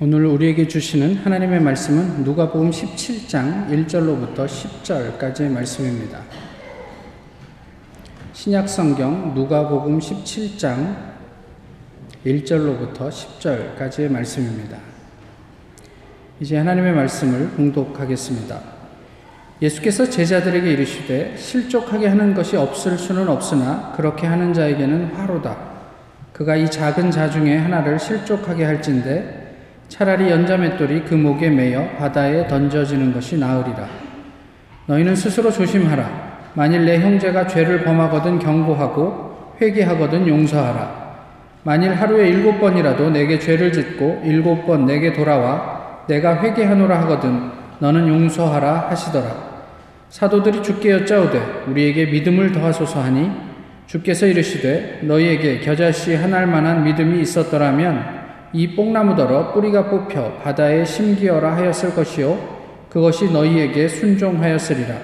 오늘 우리에게 주시는 하나님의 말씀은 누가복음 17장 1절로부터 10절까지의 말씀입니다. 신약 성경 누가복음 17장 1절로부터 10절까지의 말씀입니다. 이제 하나님의 말씀을 봉독하겠습니다. 예수께서 제자들에게 이르시되 실족하게 하는 것이 없을 수는 없으나 그렇게 하는 자에게는 화로다. 그가 이 작은 자 중에 하나를 실족하게 할진대 차라리 연자맷돌이 그 목에 매여 바다에 던져지는 것이 나으리라. 너희는 스스로 조심하라. 만일 내 형제가 죄를 범하거든 경고하고 회개하거든 용서하라. 만일 하루에 일곱 번이라도 내게 죄를 짓고 일곱 번 내게 돌아와 내가 회개하노라 하거든 너는 용서하라 하시더라. 사도들이 주께 여짜오되 우리에게 믿음을 더하소서 하니 주께서 이르시되 너희에게 겨자씨 하나할 만한 믿음이 있었더라면 이 뽕나무더러 뿌리가 뽑혀 바다에 심기어라 하였을 것이요. 그것이 너희에게 순종하였으리라.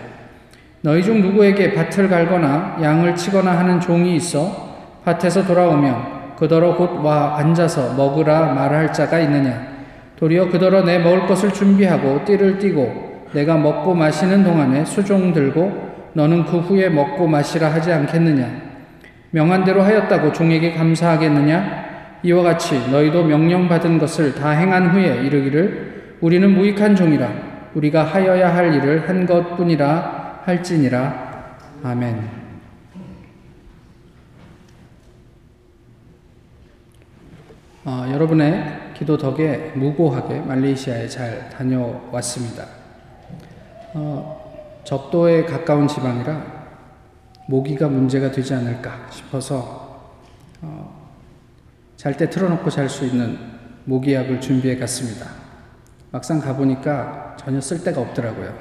너희 중 누구에게 밭을 갈거나 양을 치거나 하는 종이 있어 밭에서 돌아오면 그더러 곧 와 앉아서 먹으라 말할 자가 있느냐? 도리어 그더러 내 먹을 것을 준비하고 띠를 띠고 내가 먹고 마시는 동안에 수종 들고 너는 그 후에 먹고 마시라 하지 않겠느냐? 명한 대로 하였다고 종에게 감사하겠느냐 이와 같이 너희도 명령받은 것을 다 행한 후에 이르기를 우리는 무익한 종이라 우리가 하여야 할 일을 한 것뿐이라 할지니라 아멘. 어, 여러분의 기도 덕에 무고하게 말레이시아에 잘 다녀왔습니다. 어, 적도에 가까운 지방이라 모기가 문제가 되지 않을까 싶어서 어, 잘 때 틀어놓고 잘 수 있는 모기약을 준비해 갔습니다. 막상 가보니까 전혀 쓸데가 없더라고요.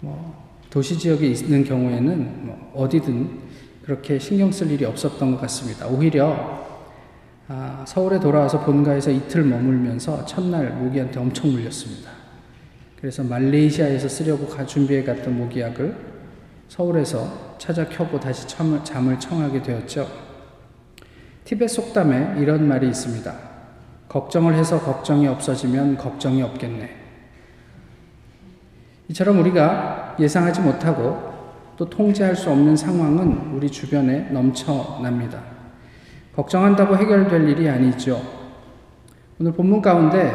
뭐 도시 지역에 있는 경우에는 뭐 어디든 그렇게 신경 쓸 일이 없었던 것 같습니다. 오히려 아, 서울에 돌아와서 본가에서 이틀 머물면서 첫날 모기한테 엄청 물렸습니다. 그래서 말레이시아에서 쓰려고 준비해 갔던 모기약을 서울에서 찾아 켜고 다시 잠을 청하게 되었죠. 티벳 속담에 이런 말이 있습니다. 걱정을 해서 걱정이 없어지면 걱정이 없겠네. 이처럼 우리가 예상하지 못하고 또 통제할 수 없는 상황은 우리 주변에 넘쳐납니다. 걱정한다고 해결될 일이 아니죠. 오늘 본문 가운데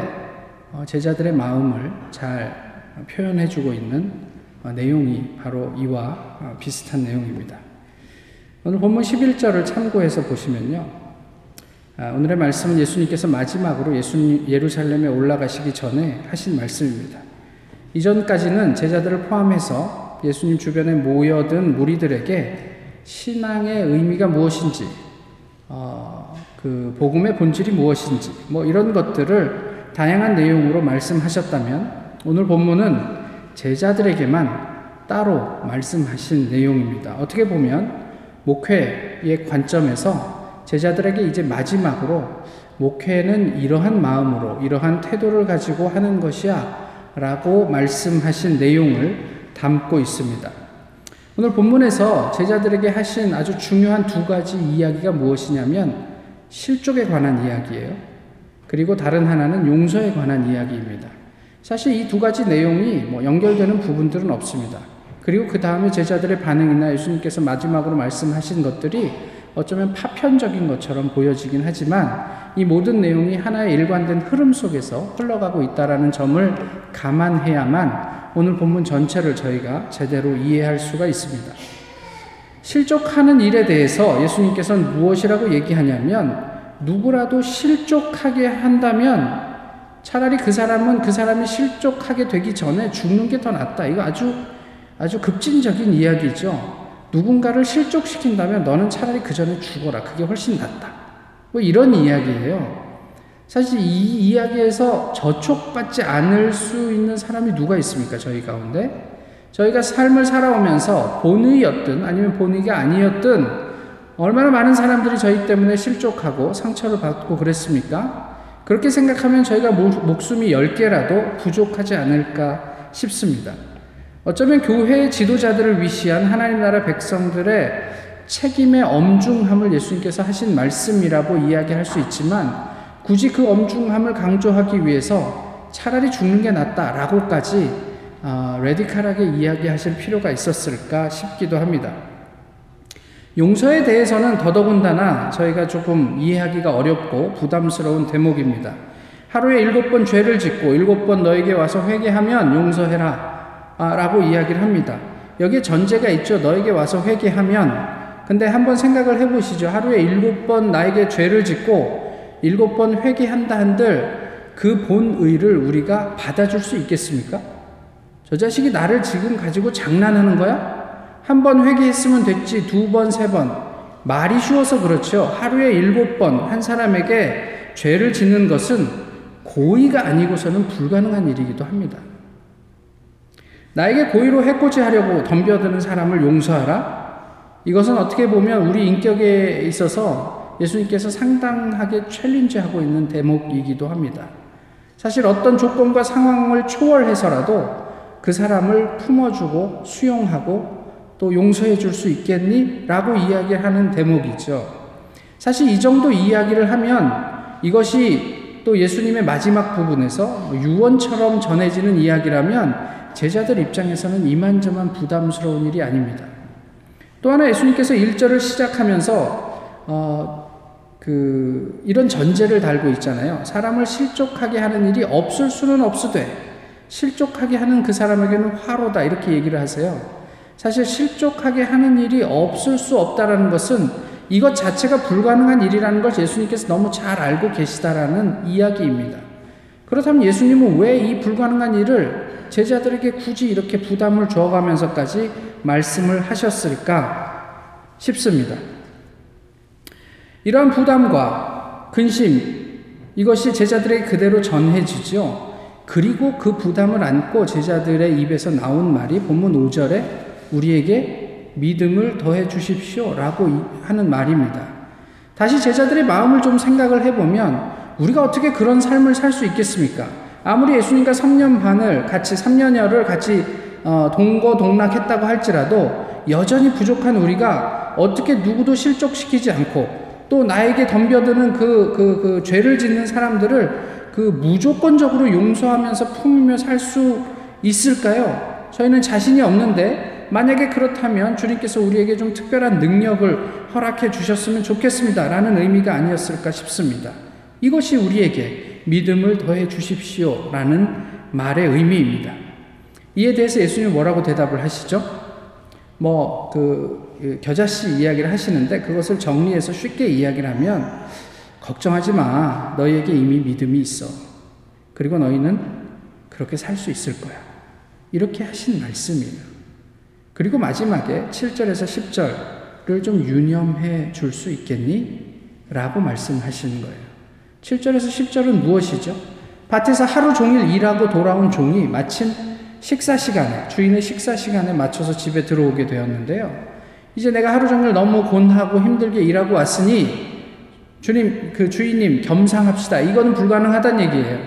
어, 제자들의 마음을 잘 표현해주고 있는 어, 내용이 바로 이와 어, 비슷한 내용입니다. 오늘 본문 11절을 참고해서 보시면요. 아, 오늘의 말씀은 예수님께서 마지막으로 예수 예루살렘에 올라가시기 전에 하신 말씀입니다. 이전까지는 제자들을 포함해서 예수님 주변에 모여든 무리들에게 신앙의 의미가 무엇인지, 어, 그 복음의 본질이 무엇인지, 뭐 이런 것들을 다양한 내용으로 말씀하셨다면 오늘 본문은 제자들에게만 따로 말씀하신 내용입니다. 어떻게 보면 목회의 관점에서 제자들에게 이제 마지막으로 목회는 이러한 마음으로 이러한 태도를 가지고 하는 것이야 라고 말씀하신 내용을 담고 있습니다. 오늘 본문에서 제자들에게 하신 아주 중요한 두 가지 이야기가 무엇이냐면 실족에 관한 이야기예요. 그리고 다른 하나는 용서에 관한 이야기입니다. 사실 이 두 가지 내용이 뭐 연결되는 부분들은 없습니다. 그리고 그 다음에 제자들의 반응이나 예수님께서 마지막으로 말씀하신 것들이 어쩌면 파편적인 것처럼 보여지긴 하지만 이 모든 내용이 하나의 일관된 흐름 속에서 흘러가고 있다라는 점을 감안해야만 오늘 본문 전체를 저희가 제대로 이해할 수가 있습니다. 실족하는 일에 대해서 예수님께서는 무엇이라고 얘기하냐면 누구라도 실족하게 한다면 차라리 그 사람은 그 사람이 실족하게 되기 전에 죽는 게 더 낫다. 이거 아주 아주 급진적인 이야기죠. 누군가를 실족시킨다면 너는 차라리 그 전에 죽어라. 그게 훨씬 낫다. 뭐 이런 이야기예요. 사실 이 이야기에서 저촉받지 않을 수 있는 사람이 누가 있습니까? 저희 가운데? 저희가 삶을 살아오면서 본의였든 아니면 본의가 아니었든 얼마나 많은 사람들이 저희 때문에 실족하고 상처를 받고 그랬습니까? 그렇게 생각하면 저희가 목숨이 10개라도 부족하지 않을까 싶습니다. 어쩌면 교회의 지도자들을 위시한 하나님 나라 백성들의 책임의 엄중함을 예수님께서 하신 말씀이라고 이야기할 수 있지만 굳이 그 엄중함을 강조하기 위해서 차라리 죽는 게 낫다라고까지 어, 레디칼하게 이야기하실 필요가 있었을까 싶기도 합니다. 용서에 대해서는 더더군다나 저희가 조금 이해하기가 어렵고 부담스러운 대목입니다. 하루에 일곱 번 죄를 짓고 일곱 번 너에게 와서 회개하면 용서해라 아, 라고 이야기를 합니다. 여기에 전제가 있죠. 너에게 와서 회개하면 근데 한번 생각을 해보시죠. 하루에 일곱 번 나에게 죄를 짓고 일곱 번 회개한다 한들 그 본의를 우리가 받아줄 수 있겠습니까? 저 자식이 나를 지금 가지고 장난하는 거야? 한 번 회개했으면 됐지, 두 번, 세 번. 말이 쉬워서 그렇죠. 하루에 일곱 번 한 사람에게 죄를 짓는 것은 고의가 아니고서는 불가능한 일이기도 합니다. 나에게 고의로 해코지 하려고 덤벼드는 사람을 용서하라? 이것은 어떻게 보면 우리 인격에 있어서 예수님께서 상당하게 챌린지하고 있는 대목이기도 합니다. 사실 어떤 조건과 상황을 초월해서라도 그 사람을 품어주고 수용하고 또 용서해 줄 수 있겠니? 라고 이야기하는 대목이죠. 사실 이 정도 이야기를 하면 이것이 또 예수님의 마지막 부분에서 뭐 유언처럼 전해지는 이야기라면 제자들 입장에서는 이만저만 부담스러운 일이 아닙니다. 또 하나 예수님께서 1절을 시작하면서 어, 그 이런 전제를 달고 있잖아요. 사람을 실족하게 하는 일이 없을 수는 없으되 실족하게 하는 그 사람에게는 화로다 이렇게 얘기를 하세요. 사실 실족하게 하는 일이 없을 수 없다라는 것은 이것 자체가 불가능한 일이라는 걸 예수님께서 너무 잘 알고 계시다라는 이야기입니다. 그렇다면 예수님은 왜 이 불가능한 일을 제자들에게 굳이 이렇게 부담을 줘가면서까지 말씀을 하셨을까 싶습니다. 이러한 부담과 근심, 이것이 제자들에게 그대로 전해지죠. 그리고 그 부담을 안고 제자들의 입에서 나온 말이 본문 5절에 우리에게 믿음을 더해 주십시오 라고 하는 말입니다. 다시 제자들의 마음을 좀 생각을 해보면 우리가 어떻게 그런 삶을 살 수 있겠습니까? 아무리 예수님과 3년 반을 같이 3년여를 같이 어, 동거동락했다고 할지라도 여전히 부족한 우리가 어떻게 누구도 실족시키지 않고 또 나에게 덤벼드는 그, 그, 그 죄를 짓는 사람들을 그 무조건적으로 용서하면서 품으며 살 수 있을까요? 저희는 자신이 없는데 만약에 그렇다면 주님께서 우리에게 좀 특별한 능력을 허락해 주셨으면 좋겠습니다. 라는 의미가 아니었을까 싶습니다. 이것이 우리에게 믿음을 더해 주십시오. 라는 말의 의미입니다. 이에 대해서 예수님이 뭐라고 대답을 하시죠? 뭐, 그, 겨자씨 이야기를 하시는데 그것을 정리해서 쉽게 이야기를 하면 걱정하지 마. 너희에게 이미 믿음이 있어. 그리고 너희는 그렇게 살 수 있을 거야. 이렇게 하신 말씀이에요. 그리고 마지막에 7절에서 10절을 좀 유념해 줄 수 있겠니? 라고 말씀하시는 거예요. 7절에서 10절은 무엇이죠? 밭에서 하루 종일 일하고 돌아온 종이 마침 식사 시간에, 주인의 식사 시간에 맞춰서 집에 들어오게 되었는데요. 이제 내가 하루 종일 너무 곤하고 힘들게 일하고 왔으니 주님, 그 주인님 겸상합시다. 이거는 불가능하다는 얘기예요.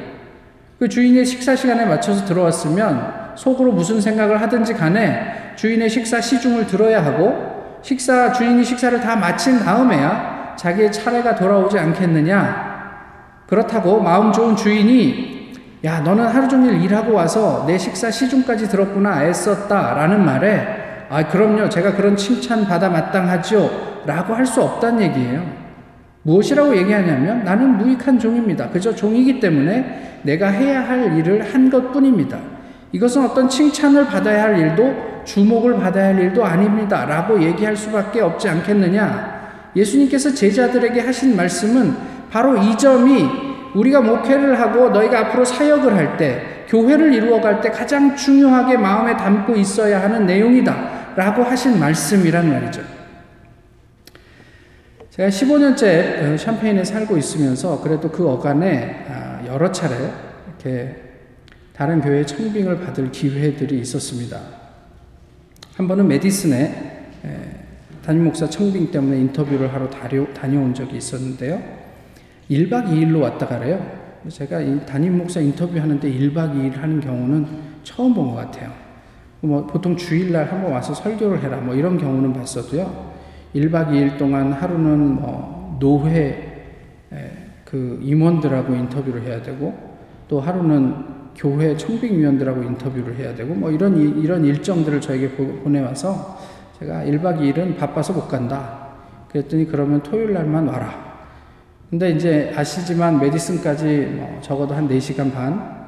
그 주인의 식사 시간에 맞춰서 들어왔으면 속으로 무슨 생각을 하든지 간에 주인의 식사 시중을 들어야 하고 식사 주인이 식사를 다 마친 다음에야 자기의 차례가 돌아오지 않겠느냐. 그렇다고 마음 좋은 주인이 야 너는 하루 종일 일하고 와서 내 식사 시중까지 들었구나 애썼다 라는 말에 아 그럼요 제가 그런 칭찬 받아 마땅하죠 라고 할 수 없다는 얘기예요. 무엇이라고 얘기하냐면 나는 무익한 종입니다. 그저 종이기 때문에 내가 해야 할 일을 한 것 뿐입니다. 이것은 어떤 칭찬을 받아야 할 일도 주목을 받아야 할 일도 아닙니다. 라고 얘기할 수밖에 없지 않겠느냐. 예수님께서 제자들에게 하신 말씀은 바로 이 점이 우리가 목회를 하고 너희가 앞으로 사역을 할 때, 교회를 이루어갈 때 가장 중요하게 마음에 담고 있어야 하는 내용이다. 라고 하신 말씀이란 말이죠. 제가 15년째 샴페인에 살고 있으면서 그래도 그 어간에 아, 여러 차례 이렇게 다른 교회 청빙을 받을 기회들이 있었습니다. 한 번은 메디슨에 담임 목사 청빙 때문에 인터뷰를 하러 다녀온 적이 있었는데요. 1박 2일로 왔다 가래요. 제가 담임 목사 인터뷰하는데 1박 2일 하는 경우는 처음 본 것 같아요. 뭐 보통 주일날 한번 와서 설교를 해라 뭐 이런 경우는 봤어도요. 1박 2일 동안 하루는 뭐 노회 그 임원들하고 인터뷰를 해야 되고 또 하루는 교회 청빙위원들하고 인터뷰를 해야 되고 뭐 이런 이런 일정들을 저에게 보내와서 제가 1박 2일은 바빠서 못 간다. 그랬더니 그러면 토요일 날만 와라. 근데 이제 아시지만 메디슨까지 뭐 적어도 한 4시간 반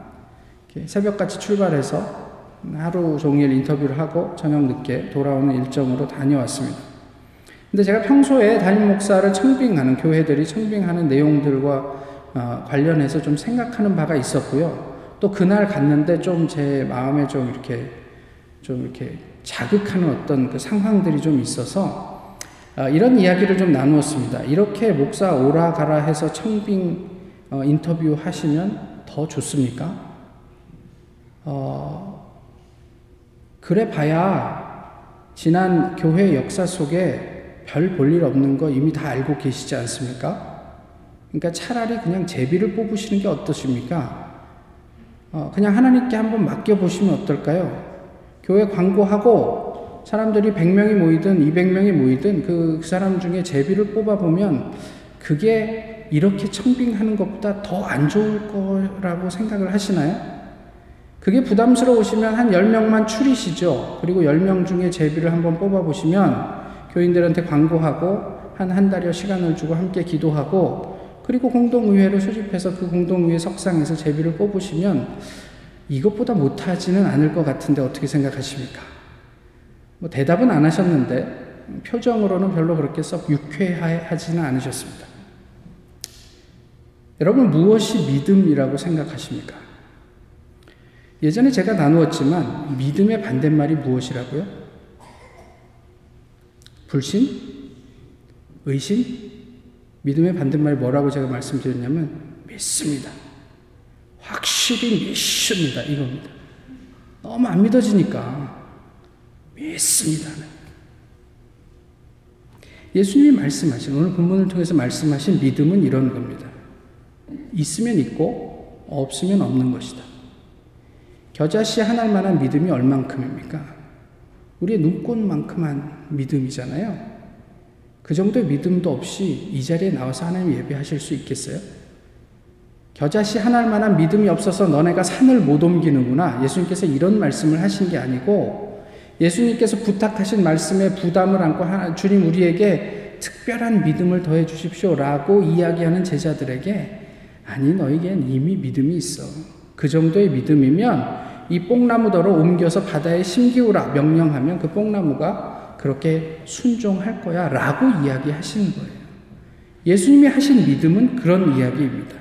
새벽같이 출발해서 하루 종일 인터뷰를 하고 저녁 늦게 돌아오는 일정으로 다녀왔습니다. 근데 제가 평소에 담임 목사를 청빙하는 교회들이 청빙하는 내용들과 어, 관련해서 좀 생각하는 바가 있었고요. 또 그날 갔는데 좀 제 마음에 좀 이렇게 좀 이렇게 자극하는 어떤 그 상황들이 좀 있어서 어, 이런 이야기를 좀 나누었습니다. 이렇게 목사 오라 가라 해서 청빙 어, 인터뷰 하시면 더 좋습니까? 어, 그래 봐야 지난 교회 역사 속에 별 볼 일 없는 거 이미 다 알고 계시지 않습니까? 그러니까 차라리 그냥 제비를 뽑으시는 게 어떠십니까? 어, 그냥 하나님께 한번 맡겨보시면 어떨까요? 교회 광고하고 사람들이 100명이 모이든 200명이 모이든 그 사람 중에 제비를 뽑아보면 그게 이렇게 청빙하는 것보다 더 안 좋을 거라고 생각을 하시나요? 그게 부담스러우시면 한 10명만 추리시죠. 그리고 10명 중에 제비를 한번 뽑아보시면 교인들한테 광고하고 한 한 달여 시간을 주고 함께 기도하고 그리고 공동의회를 소집해서 그 공동의회 석상에서 제비를 뽑으시면 이것보다 못하지는 않을 것 같은데 어떻게 생각하십니까? 뭐 대답은 안 하셨는데 표정으로는 별로 그렇게 썩 유쾌하지는 않으셨습니다. 여러분 무엇이 믿음이라고 생각하십니까? 예전에 제가 나누었지만 믿음의 반대말이 무엇이라고요? 불신? 의심? 믿음의 반대말이 뭐라고 제가 말씀드렸냐면 믿습니다. 확실히 믿습니다. 이겁니다. 너무 안 믿어지니까 믿습니다. 예수님이 말씀하신 오늘 본문을 통해서 말씀하신 믿음은 이런 겁니다. 있으면 있고 없으면 없는 것이다. 겨자씨 하나일 만한 믿음이 얼만큼입니까? 우리의 눈꽃만큼한 믿음이잖아요. 그 정도의 믿음도 없이 이 자리에 나와서 하나님 예배하실 수 있겠어요? 겨자씨 하나일 만한 믿음이 없어서 너네가 산을 못 옮기는구나. 예수님께서 이런 말씀을 하신 게 아니고 예수님께서 부탁하신 말씀에 부담을 안고 주님 우리에게 특별한 믿음을 더해 주십시오라고 이야기하는 제자들에게 아니 너에겐 이미 믿음이 있어. 그 정도의 믿음이면 이 뽕나무더러 옮겨서 바다에 심기우라 명령하면 그 뽕나무가 그렇게 순종할 거야 라고 이야기하시는 거예요. 예수님이 하신 믿음은 그런 이야기입니다.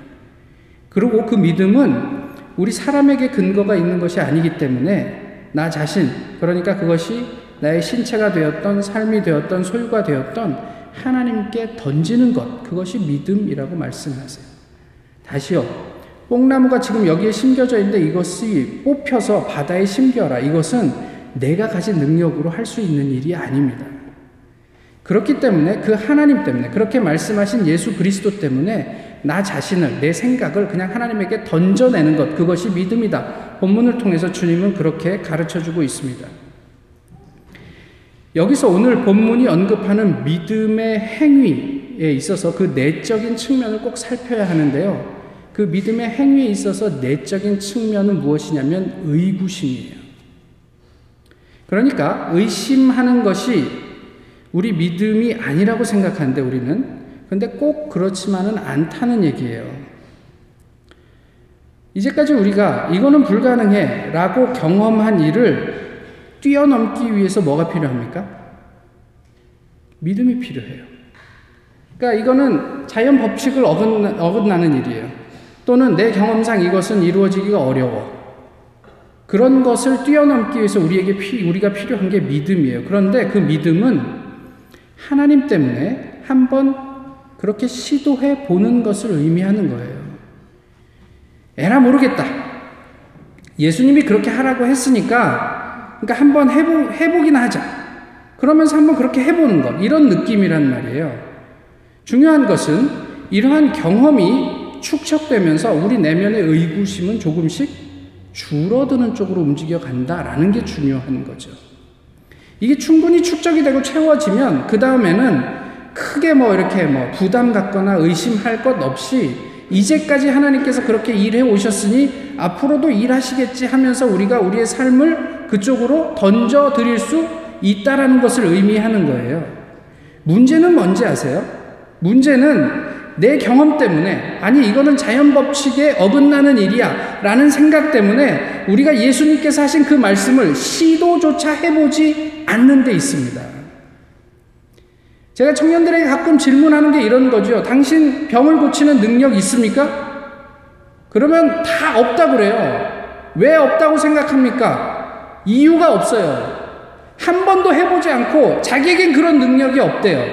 그리고 그 믿음은 우리 사람에게 근거가 있는 것이 아니기 때문에 나 자신, 그러니까 그것이 나의 신체가 되었던 삶이 되었던 소유가 되었던 하나님께 던지는 것, 그것이 믿음이라고 말씀하세요. 다시요. 뽕나무가 지금 여기에 심겨져 있는데 이것이 뽑혀서 바다에 심겨라. 이것은 내가 가진 능력으로 할 수 있는 일이 아닙니다. 그렇기 때문에 그 하나님 때문에 그렇게 말씀하신 예수 그리스도 때문에 나 자신을 내 생각을 그냥 하나님에게 던져내는 것 그것이 믿음이다. 본문을 통해서 주님은 그렇게 가르쳐 주고 있습니다. 여기서 오늘 본문이 언급하는 믿음의 행위에 있어서 그 내적인 측면을 꼭 살펴야 하는데요. 그 믿음의 행위에 있어서 내적인 측면은 무엇이냐면 의구심이에요. 그러니까 의심하는 것이 우리 믿음이 아니라고 생각하는데 우리는 근데 꼭 그렇지만은 않다는 얘기예요. 이제까지 우리가 이거는 불가능해 라고 경험한 일을 뛰어넘기 위해서 뭐가 필요합니까? 믿음이 필요해요. 그러니까 이거는 자연 법칙을 어긋나, 어긋나는 일이에요. 또는 내 경험상 이것은 이루어지기가 어려워. 그런 것을 뛰어넘기 위해서 우리에게 피, 우리가 필요한 게 믿음이에요. 그런데 그 믿음은 하나님 때문에 한번 그렇게 시도해 보는 것을 의미하는 거예요. 에라 모르겠다. 예수님이 그렇게 하라고 했으니까, 그러니까 한번 해보, 해보기나 하자. 그러면서 한번 그렇게 해보는 것. 이런 느낌이란 말이에요. 중요한 것은 이러한 경험이 축적되면서 우리 내면의 의구심은 조금씩 줄어드는 쪽으로 움직여 간다라는 게 중요한 거죠. 이게 충분히 축적이 되고 채워지면 그 다음에는 크게 뭐 이렇게 뭐 부담 갖거나 의심할 것 없이 이제까지 하나님께서 그렇게 일해 오셨으니 앞으로도 일하시겠지 하면서 우리가 우리의 삶을 그쪽으로 던져 드릴 수 있다라는 것을 의미하는 거예요. 문제는 뭔지 아세요? 문제는 내 경험 때문에 아니 이거는 자연 법칙에 어긋나는 일이야 라는 생각 때문에 우리가 예수님께서 하신 그 말씀을 시도조차 해보지 않는 데 있습니다. 제가 청년들에게 가끔 질문하는 게 이런 거죠. 당신 병을 고치는 능력 있습니까? 그러면 다 없다 그래요. 왜 없다고 생각합니까? 이유가 없어요. 한 번도 해보지 않고 자기에겐 그런 능력이 없대요.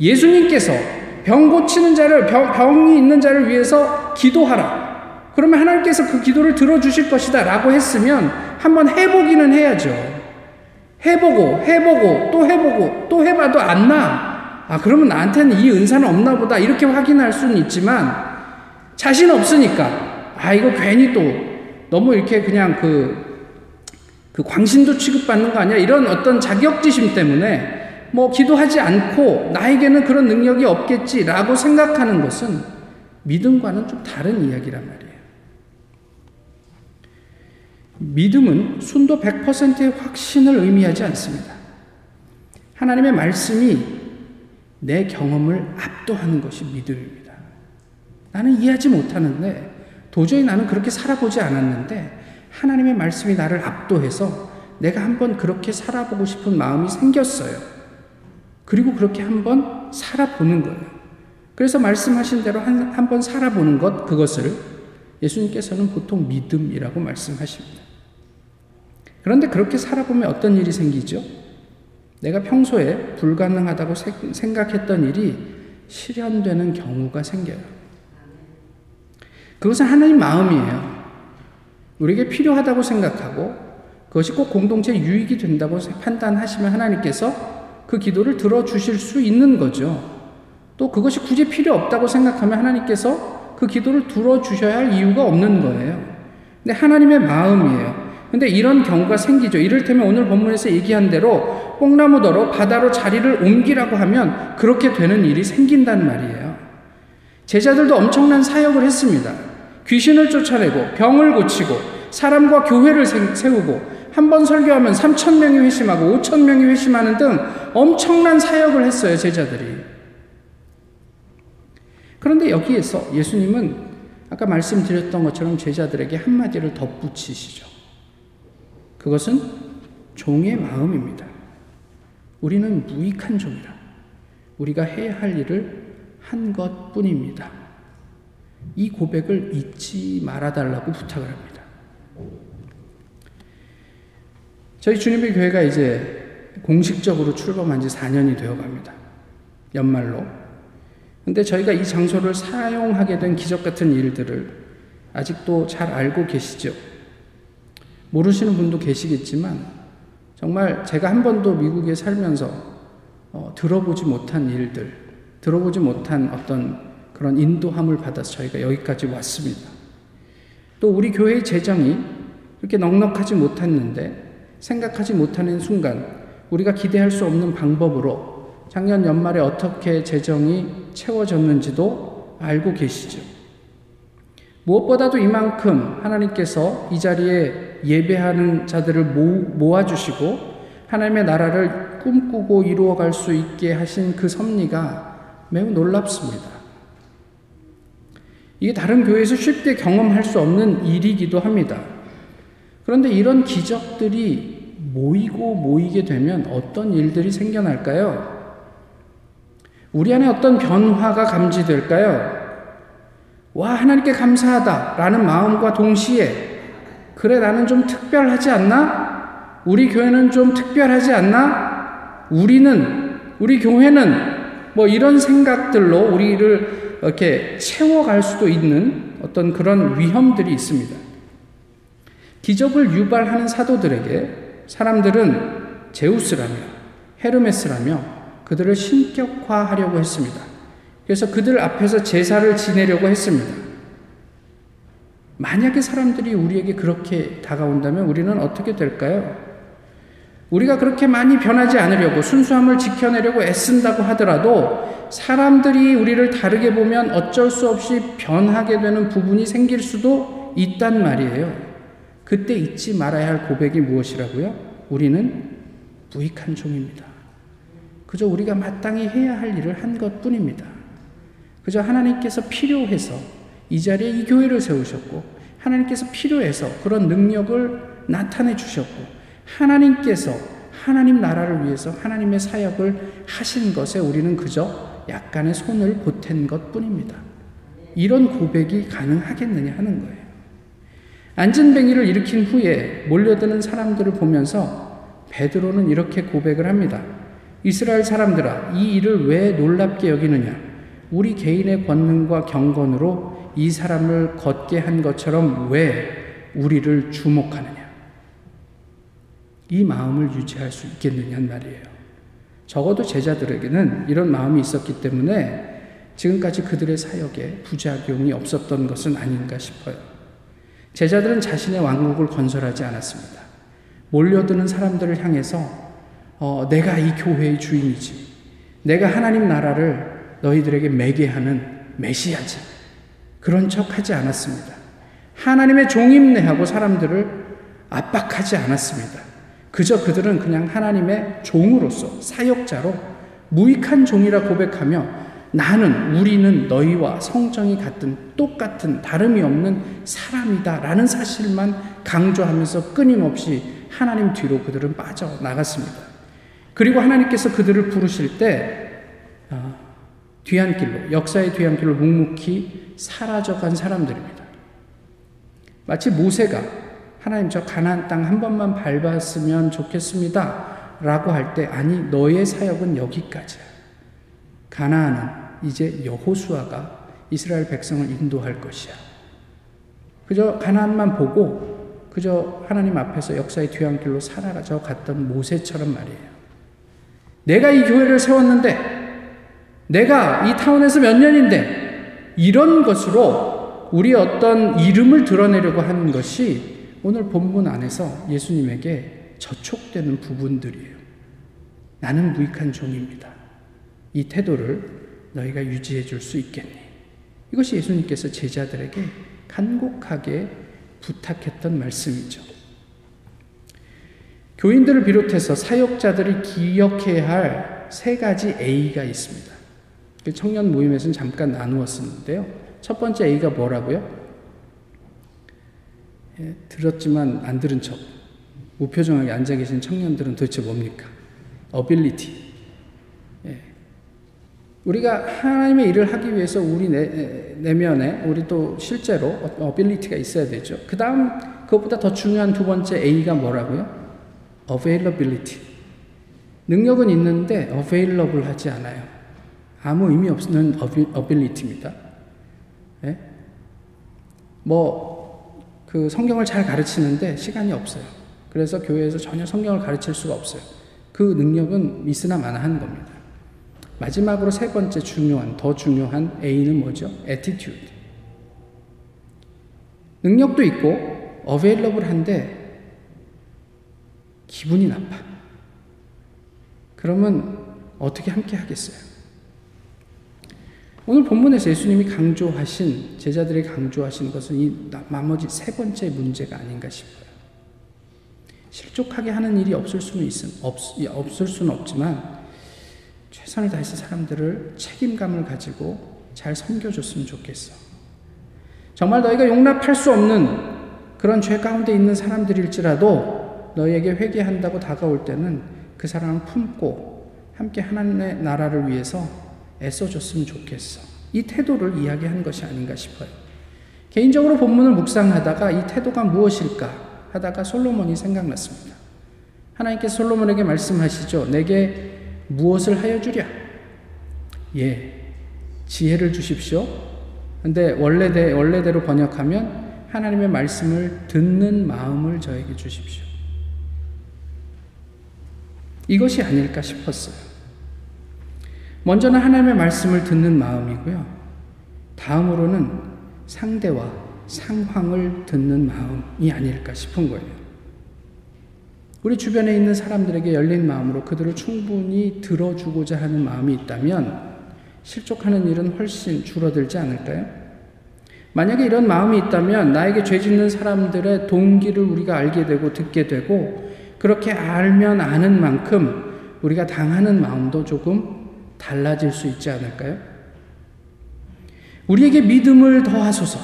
예수님께서 병 고치는 자를, 병, 병이 있는 자를 위해서 기도하라. 그러면 하나님께서 그 기도를 들어주실 것이다. 라고 했으면 한번 해보기는 해야죠. 해보고, 해보고, 또 해보고, 또 해봐도 안 나. 아, 그러면 나한테는 이 은사는 없나 보다. 이렇게 확인할 수는 있지만, 자신 없으니까, 아, 이거 괜히 또, 너무 이렇게 그냥 그, 그 광신도 취급받는 거 아니야? 이런 어떤 자격지심 때문에 뭐 기도하지 않고 나에게는 그런 능력이 없겠지라고 생각하는 것은 믿음과는 좀 다른 이야기란 말이에요. 믿음은 순도 100%의 확신을 의미하지 않습니다. 하나님의 말씀이 내 경험을 압도하는 것이 믿음입니다. 나는 이해하지 못하는데 도저히 나는 그렇게 살아보지 않았는데 하나님의 말씀이 나를 압도해서 내가 한번 그렇게 살아보고 싶은 마음이 생겼어요. 그리고 그렇게 한번 살아보는 거예요. 그래서 말씀하신 대로 한번 살아보는 것, 그것을 예수님께서는 보통 믿음이라고 말씀하십니다. 그런데 그렇게 살아보면 어떤 일이 생기죠? 내가 평소에 불가능하다고 생각했던 일이 실현되는 경우가 생겨요. 그것은 하나님 마음이에요. 우리에게 필요하다고 생각하고 그것이 꼭 공동체 유익이 된다고 판단하시면 하나님께서 그 기도를 들어주실 수 있는 거죠. 또 그것이 굳이 필요 없다고 생각하면 하나님께서 그 기도를 들어주셔야 할 이유가 없는 거예요. 근데 하나님의 마음이에요. 근데 이런 경우가 생기죠. 이를테면 오늘 본문에서 얘기한 대로 뽕나무더러 바다로 자리를 옮기라고 하면 그렇게 되는 일이 생긴단 말이에요. 제자들도 엄청난 사역을 했습니다. 귀신을 쫓아내고 병을 고치고 사람과 교회를 세우고 한 번 설교하면 3천 명이 회심하고 5천 명이 회심하는 등 엄청난 사역을 했어요, 제자들이. 그런데 여기에서 예수님은 아까 말씀드렸던 것처럼 제자들에게 한마디를 덧붙이시죠. 그것은 종의 마음입니다. 우리는 무익한 종이라. 우리가 해야 할 일을 한 것 뿐입니다. 이 고백을 잊지 말아달라고 부탁을 합니다. 저희 주님의 교회가 이제 공식적으로 출범한 지 4년이 되어 갑니다. 연말로. 근데 저희가 이 장소를 사용하게 된 기적 같은 일들을 아직도 잘 알고 계시죠? 모르시는 분도 계시겠지만 정말 제가 한 번도 미국에 살면서 어, 들어보지 못한 일들, 들어보지 못한 어떤 그런 인도함을 받아서 저희가 여기까지 왔습니다. 또 우리 교회의 재정이 그렇게 넉넉하지 못했는데 생각하지 못하는 순간 우리가 기대할 수 없는 방법으로 작년 연말에 어떻게 재정이 채워졌는지도 알고 계시죠. 무엇보다도 이만큼 하나님께서 이 자리에 예배하는 자들을 모아주시고 하나님의 나라를 꿈꾸고 이루어갈 수 있게 하신 그 섭리가 매우 놀랍습니다. 이게 다른 교회에서 쉽게 경험할 수 없는 일이기도 합니다. 그런데 이런 기적들이 모이고 모이게 되면 어떤 일들이 생겨날까요? 우리 안에 어떤 변화가 감지될까요? 와, 하나님께 감사하다. 라는 마음과 동시에, 그래, 나는 좀 특별하지 않나? 우리 교회는 좀 특별하지 않나? 우리는, 우리 교회는 뭐 이런 생각들로 우리를 이렇게 채워갈 수도 있는 어떤 그런 위험들이 있습니다. 기적을 유발하는 사도들에게 사람들은 제우스라며 헤르메스라며 그들을 신격화하려고 했습니다. 그래서 그들 앞에서 제사를 지내려고 했습니다. 만약에 사람들이 우리에게 그렇게 다가온다면 우리는 어떻게 될까요? 우리가 그렇게 많이 변하지 않으려고 순수함을 지켜내려고 애쓴다고 하더라도 사람들이 우리를 다르게 보면 어쩔 수 없이 변하게 되는 부분이 생길 수도 있단 말이에요. 그때 잊지 말아야 할 고백이 무엇이라고요? 우리는 무익한 종입니다. 그저 우리가 마땅히 해야 할 일을 한 것 뿐입니다. 그저 하나님께서 필요해서 이 자리에 이 교회를 세우셨고, 하나님께서 필요해서 그런 능력을 나타내 주셨고, 하나님께서 하나님 나라를 위해서 하나님의 사역을 하신 것에 우리는 그저 약간의 손을 보탠 것 뿐입니다. 이런 고백이 가능하겠느냐 하는 거예요. 안전뱅이를 일으킨 후에 몰려드는 사람들을 보면서 베드로는 이렇게 고백을 합니다. 이스라엘 사람들아, 이 일을 왜 놀랍게 여기느냐? 우리 개인의 권능과 경건으로 이 사람을 걷게 한 것처럼 왜 우리를 주목하느냐? 이 마음을 유지할 수 있겠느냐는 말이에요. 적어도 제자들에게는 이런 마음이 있었기 때문에 지금까지 그들의 사역에 부작용이 없었던 것은 아닌가 싶어요. 제자들은 자신의 왕국을 건설하지 않았습니다. 몰려드는 사람들을 향해서 어, 내가 이 교회의 주인이지. 내가 하나님 나라를 너희들에게 매개하는 메시아지. 그런 척 하지 않았습니다. 하나님의 종임내하고 사람들을 압박하지 않았습니다. 그저 그들은 그냥 하나님의 종으로서 사역자로 무익한 종이라 고백하며 나는 우리는 너희와 성정이 같은 똑같은 다름이 없는 사람이다 라는 사실만 강조하면서 끊임없이 하나님 뒤로 그들은 빠져나갔습니다. 그리고 하나님께서 그들을 부르실 때 어, 뒤안길로 역사의 뒤안길로 묵묵히 사라져간 사람들입니다. 마치 모세가 하나님 저 가나안 땅 한 번만 밟았으면 좋겠습니다. 라고 할 때 아니 너의 사역은 여기까지야. 가나안은 이제 여호수아가 이스라엘 백성을 인도할 것이야. 그저 가나안만 보고 그저 하나님 앞에서 역사의 뒤안길로 살아져 갔던 모세처럼 말이에요. 내가 이 교회를 세웠는데 내가 이 타운에서 몇 년인데 이런 것으로 우리 어떤 이름을 드러내려고 하는 것이 오늘 본문 안에서 예수님에게 저촉되는 부분들이에요. 나는 무익한 종입니다. 이 태도를 너희가 유지해 줄 수 있겠니? 이것이 예수님께서 제자들에게 간곡하게 부탁했던 말씀이죠. 교인들을 비롯해서 사역자들이 기억해야 할 세 가지 A가 있습니다. 그 청년 모임에서는 잠깐 나누었었는데요. 첫 번째 A가 뭐라고요? 예, 들었지만 안 들은 척. 무표정하게 앉아 계신 청년들은 도대체 뭡니까? 어빌리티. 예. 우리가 하나님의 일을 하기 위해서 우리 내, 내면에 우리 또 실제로 어빌리티가 있어야 되죠. 그 다음 그것보다 더 중요한 두 번째 A가 뭐라고요? availability. 능력은 있는데 available 하지 않아요. 아무 의미 없는 ability입니다. 예? 뭐그 성경을 잘 가르치는데 시간이 없어요. 그래서 교회에서 전혀 성경을 가르칠 수가 없어요. 그 능력은 있으나 마나한 겁니다. 마지막으로 세 번째 중요한, 더 중요한 A는 뭐죠? attitude. 능력도 있고, available한데, 기분이 나빠. 그러면 어떻게 함께 하겠어요? 오늘 본문에서 예수님이 강조하신 제자들이 강조하신 것은 이 나머지 세 번째 문제가 아닌가 싶어요. 실족하게 하는 일이 없을 수는 있, 없, 없을 수는 없지만 최선을 다해서 사람들을 책임감을 가지고 잘 섬겨줬으면 좋겠어. 정말 너희가 용납할 수 없는 그런 죄 가운데 있는 사람들일지라도 너희에게 회개한다고 다가올 때는 그 사람을 품고 함께 하나님의 나라를 위해서 애써줬으면 좋겠어. 이 태도를 이야기한 것이 아닌가 싶어요. 개인적으로 본문을 묵상하다가 이 태도가 무엇일까 하다가 솔로몬이 생각났습니다. 하나님께서 솔로몬에게 말씀하시죠. 내게 무엇을 하여 주랴? 예, 지혜를 주십시오. 근데 원래대, 원래대로 번역하면 하나님의 말씀을 듣는 마음을 저에게 주십시오. 이것이 아닐까 싶었어요. 먼저는 하나님의 말씀을 듣는 마음이고요. 다음으로는 상대와 상황을 듣는 마음이 아닐까 싶은 거예요. 우리 주변에 있는 사람들에게 열린 마음으로 그들을 충분히 들어주고자 하는 마음이 있다면 실족하는 일은 훨씬 줄어들지 않을까요? 만약에 이런 마음이 있다면 나에게 죄 짓는 사람들의 동기를 우리가 알게 되고 듣게 되고 그렇게 알면 아는 만큼 우리가 당하는 마음도 조금 달라질 수 있지 않을까요? 우리에게 믿음을 더하소서.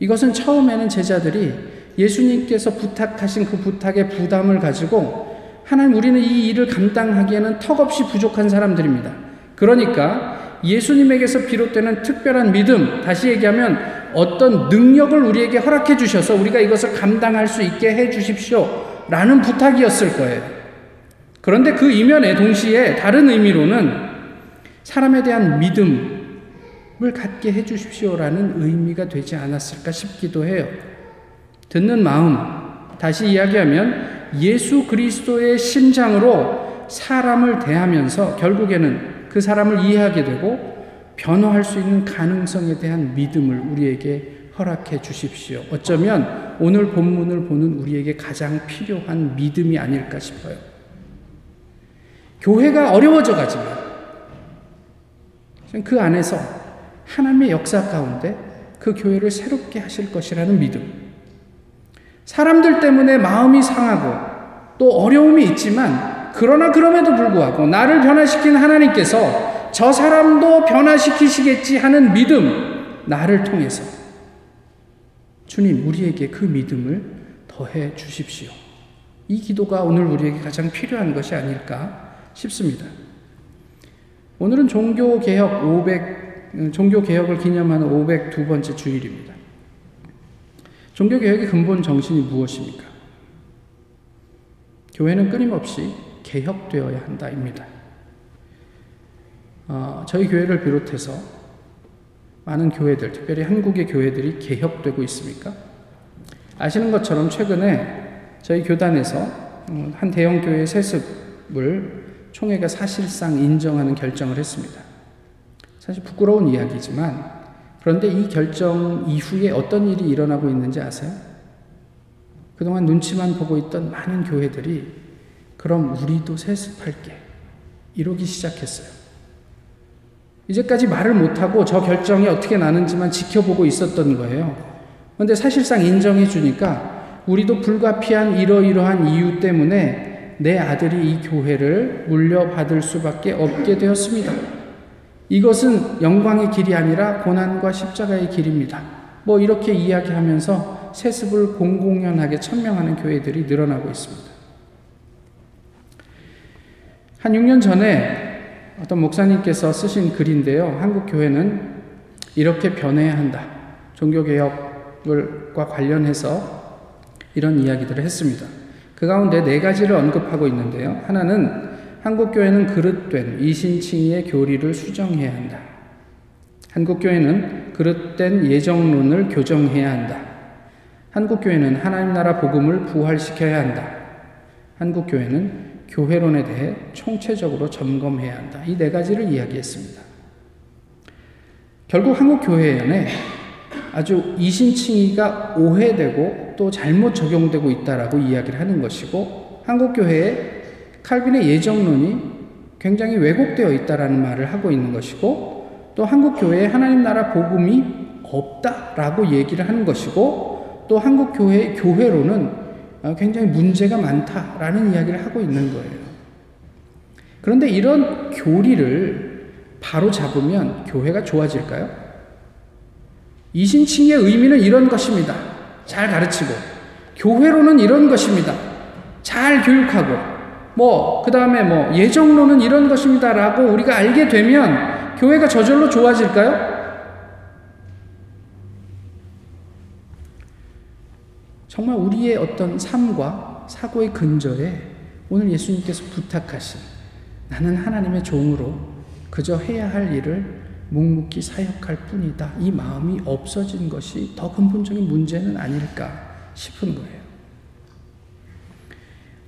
이것은 처음에는 제자들이 예수님께서 부탁하신 그 부탁의 부담을 가지고 하나님 우리는 이 일을 감당하기에는 턱없이 부족한 사람들입니다. 그러니까 예수님에게서 비롯되는 특별한 믿음, 다시 얘기하면 어떤 능력을 우리에게 허락해 주셔서 우리가 이것을 감당할 수 있게 해 주십시오. 라는 부탁이었을 거예요. 그런데 그 이면에 동시에 다른 의미로는 사람에 대한 믿음을 갖게 해 주십시오라는 의미가 되지 않았을까 싶기도 해요. 듣는 마음, 다시 이야기하면 예수 그리스도의 심장으로 사람을 대하면서 결국에는 그 사람을 이해하게 되고 변화할 수 있는 가능성에 대한 믿음을 우리에게 허락해 주십시오. 어쩌면 오늘 본문을 보는 우리에게 가장 필요한 믿음이 아닐까 싶어요. 교회가 어려워져 가지만 그 안에서 하나님의 역사 가운데 그 교회를 새롭게 하실 것이라는 믿음. 사람들 때문에 마음이 상하고 또 어려움이 있지만 그러나 그럼에도 불구하고 나를 변화시킨 하나님께서 저 사람도 변화시키시겠지 하는 믿음, 나를 통해서 주님, 우리에게 그 믿음을 더해 주십시오. 이 기도가 오늘 우리에게 가장 필요한 것이 아닐까 싶습니다. 오늘은 종교개혁 500, 종교개혁을 기념하는 502번째 주일입니다. 종교개혁의 근본 정신이 무엇입니까? 교회는 끊임없이 개혁되어야 한다입니다. 어, 저희 교회를 비롯해서 많은 교회들, 특별히 한국의 교회들이 개혁되고 있습니까? 아시는 것처럼 최근에 저희 교단에서 음, 한 대형 교회 세습을 총회가 사실상 인정하는 결정을 했습니다. 사실 부끄러운 이야기지만 그런데 이 결정 이후에 어떤 일이 일어나고 있는지 아세요? 그동안 눈치만 보고 있던 많은 교회들이 그럼 우리도 세습할게. 이러기 시작했어요. 이제까지 말을 못하고 저 결정이 어떻게 나는지만 지켜보고 있었던 거예요. 그런데 사실상 인정해 주니까 우리도 불가피한 이러이러한 이유 때문에 내 아들이 이 교회를 물려받을 수밖에 없게 되었습니다. 이것은 영광의 길이 아니라 고난과 십자가의 길입니다. 뭐 이렇게 이야기하면서 세습을 공공연하게 천명하는 교회들이 늘어나고 있습니다. 한 6년 전에 어떤 목사님께서 쓰신 글인데요. 한국 교회는 이렇게 변해야 한다. 종교개혁과 관련해서 이런 이야기들을 했습니다. 그 가운데 네 가지를 언급하고 있는데요. 하나는 한국교회는 그릇된 이신칭의 교리를 수정해야 한다. 한국교회는 그릇된 예정론을 교정해야 한다. 한국교회는 하나님 나라 복음을 부활시켜야 한다. 한국교회는 교회론에 대해 총체적으로 점검해야 한다. 이 네 가지를 이야기했습니다. 결국 한국교회 안에 아주 이신칭의가 오해되고 또 잘못 적용되고 있다라고 이야기를 하는 것이고 한국 교회의 칼빈의 예정론이 굉장히 왜곡되어 있다라는 말을 하고 있는 것이고 또 한국 교회에 하나님 나라 복음이 없다라고 얘기를 하는 것이고 또 한국 교회 교회로는 굉장히 문제가 많다라는 이야기를 하고 있는 거예요. 그런데 이런 교리를 바로 잡으면 교회가 좋아질까요? 이신칭의 의미는 이런 것입니다. 잘 가르치고 교회로는 이런 것입니다. 잘 교육하고 뭐, 그 다음에 뭐, 예정론은 이런 것입니다. 라고 우리가 알게 되면 교회가 저절로 좋아질까요? 정말 우리의 어떤 삶과 사고의 근저에 오늘 예수님께서 부탁하신 나는 하나님의 종으로 그저 해야 할 일을 묵묵히 사역할 뿐이다. 이 마음이 없어진 것이 더 근본적인 문제는 아닐까 싶은 거예요.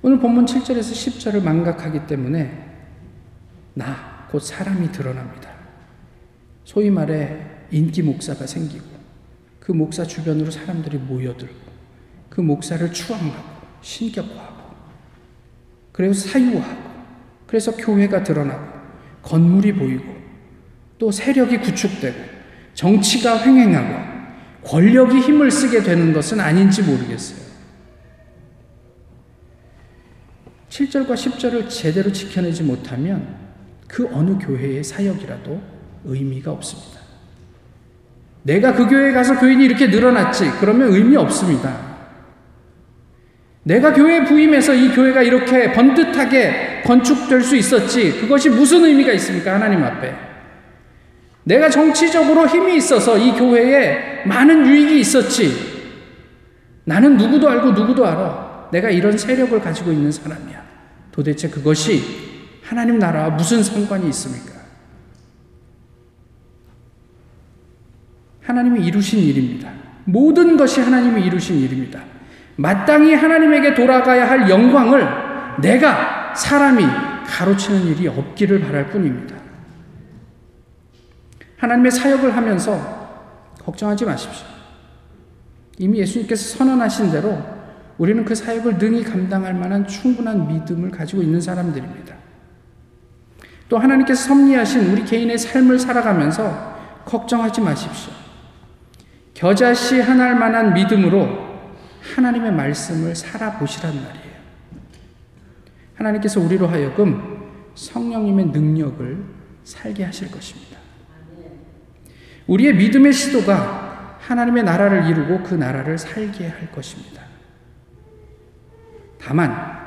오늘 본문 7절에서 10절을 망각하기 때문에 나, 곧 사람이 드러납니다. 소위 말해 인기 목사가 생기고 그 목사 주변으로 사람들이 모여들고 그 목사를 추앙하고 신격화하고 그래서 사유하고 그래서 교회가 드러나고 건물이 보이고 또 세력이 구축되고 정치가 횡행하고 권력이 힘을 쓰게 되는 것은 아닌지 모르겠어요. 7절과 10절을 제대로 지켜내지 못하면 그 어느 교회의 사역이라도 의미가 없습니다. 내가 그 교회에 가서 교인이 이렇게 늘어났지. 그러면 의미 없습니다. 내가 교회에 부임해서 이 교회가 이렇게 번듯하게 건축될 수 있었지. 그것이 무슨 의미가 있습니까? 하나님 앞에. 내가 정치적으로 힘이 있어서 이 교회에 많은 유익이 있었지. 나는 누구도 알고 누구도 알아. 내가 이런 세력을 가지고 있는 사람이야. 도대체 그것이 하나님 나라와 무슨 상관이 있습니까? 하나님이 이루신 일입니다. 모든 것이 하나님이 이루신 일입니다. 마땅히 하나님에게 돌아가야 할 영광을 내가 사람이 가로채는 일이 없기를 바랄 뿐입니다. 하나님의 사역을 하면서 걱정하지 마십시오. 이미 예수님께서 선언하신 대로 우리는 그 사역을 능히 감당할 만한 충분한 믿음을 가지고 있는 사람들입니다. 또 하나님께서 섭리하신 우리 개인의 삶을 살아가면서 걱정하지 마십시오. 겨자씨 하나할 만한 믿음으로 하나님의 말씀을 살아보시란 말이에요. 하나님께서 우리로 하여금 성령님의 능력을 살게 하실 것입니다. 우리의 믿음의 시도가 하나님의 나라를 이루고 그 나라를 살게 할 것입니다. 다만,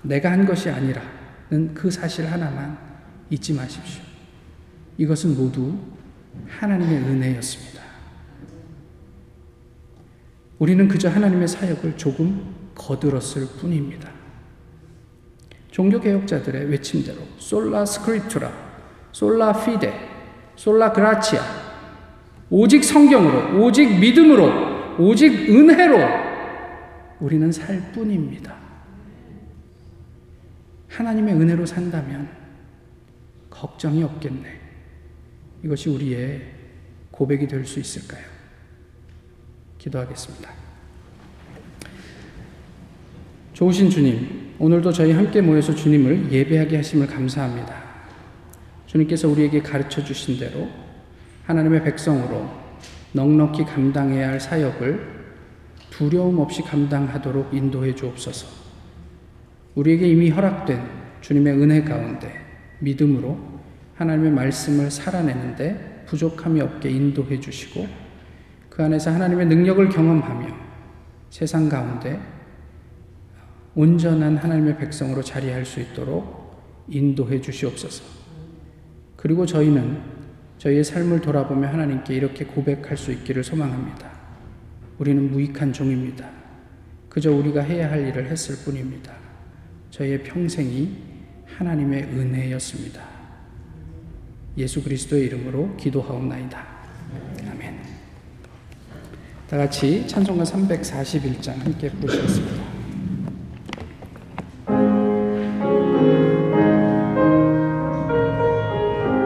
내가 한 것이 아니라는 그 사실 하나만 잊지 마십시오. 이것은 모두 하나님의 은혜였습니다. 우리는 그저 하나님의 사역을 조금 거들었을 뿐입니다. 종교개혁자들의 외침대로 솔라 스크립투라, 솔라 피데, 솔라 그라치아 오직 성경으로, 오직 믿음으로, 오직 은혜로 우리는 살 뿐입니다. 하나님의 은혜로 산다면 걱정이 없겠네. 이것이 우리의 고백이 될 수 있을까요? 기도하겠습니다. 좋으신 주님, 오늘도 저희 함께 모여서 주님을 예배하게 하심을 감사합니다. 주님께서 우리에게 가르쳐 주신 대로 하나님의 백성으로 넉넉히 감당해야 할 사역을 두려움 없이 감당하도록 인도해 주옵소서. 우리에게 이미 허락된 주님의 은혜 가운데 믿음으로 하나님의 말씀을 살아내는데 부족함이 없게 인도해 주시고 그 안에서 하나님의 능력을 경험하며 세상 가운데 온전한 하나님의 백성으로 자리할 수 있도록 인도해 주시옵소서. 그리고 저희는 저희의 삶을 돌아보며 하나님께 이렇게 고백할 수 있기를 소망합니다. 우리는 무익한 종입니다. 그저 우리가 해야 할 일을 했을 뿐입니다. 저희의 평생이 하나님의 은혜였습니다. 예수 그리스도의 이름으로 기도하옵나이다. 아멘. 다 같이 찬송가 341장 함께 부르시겠습니다.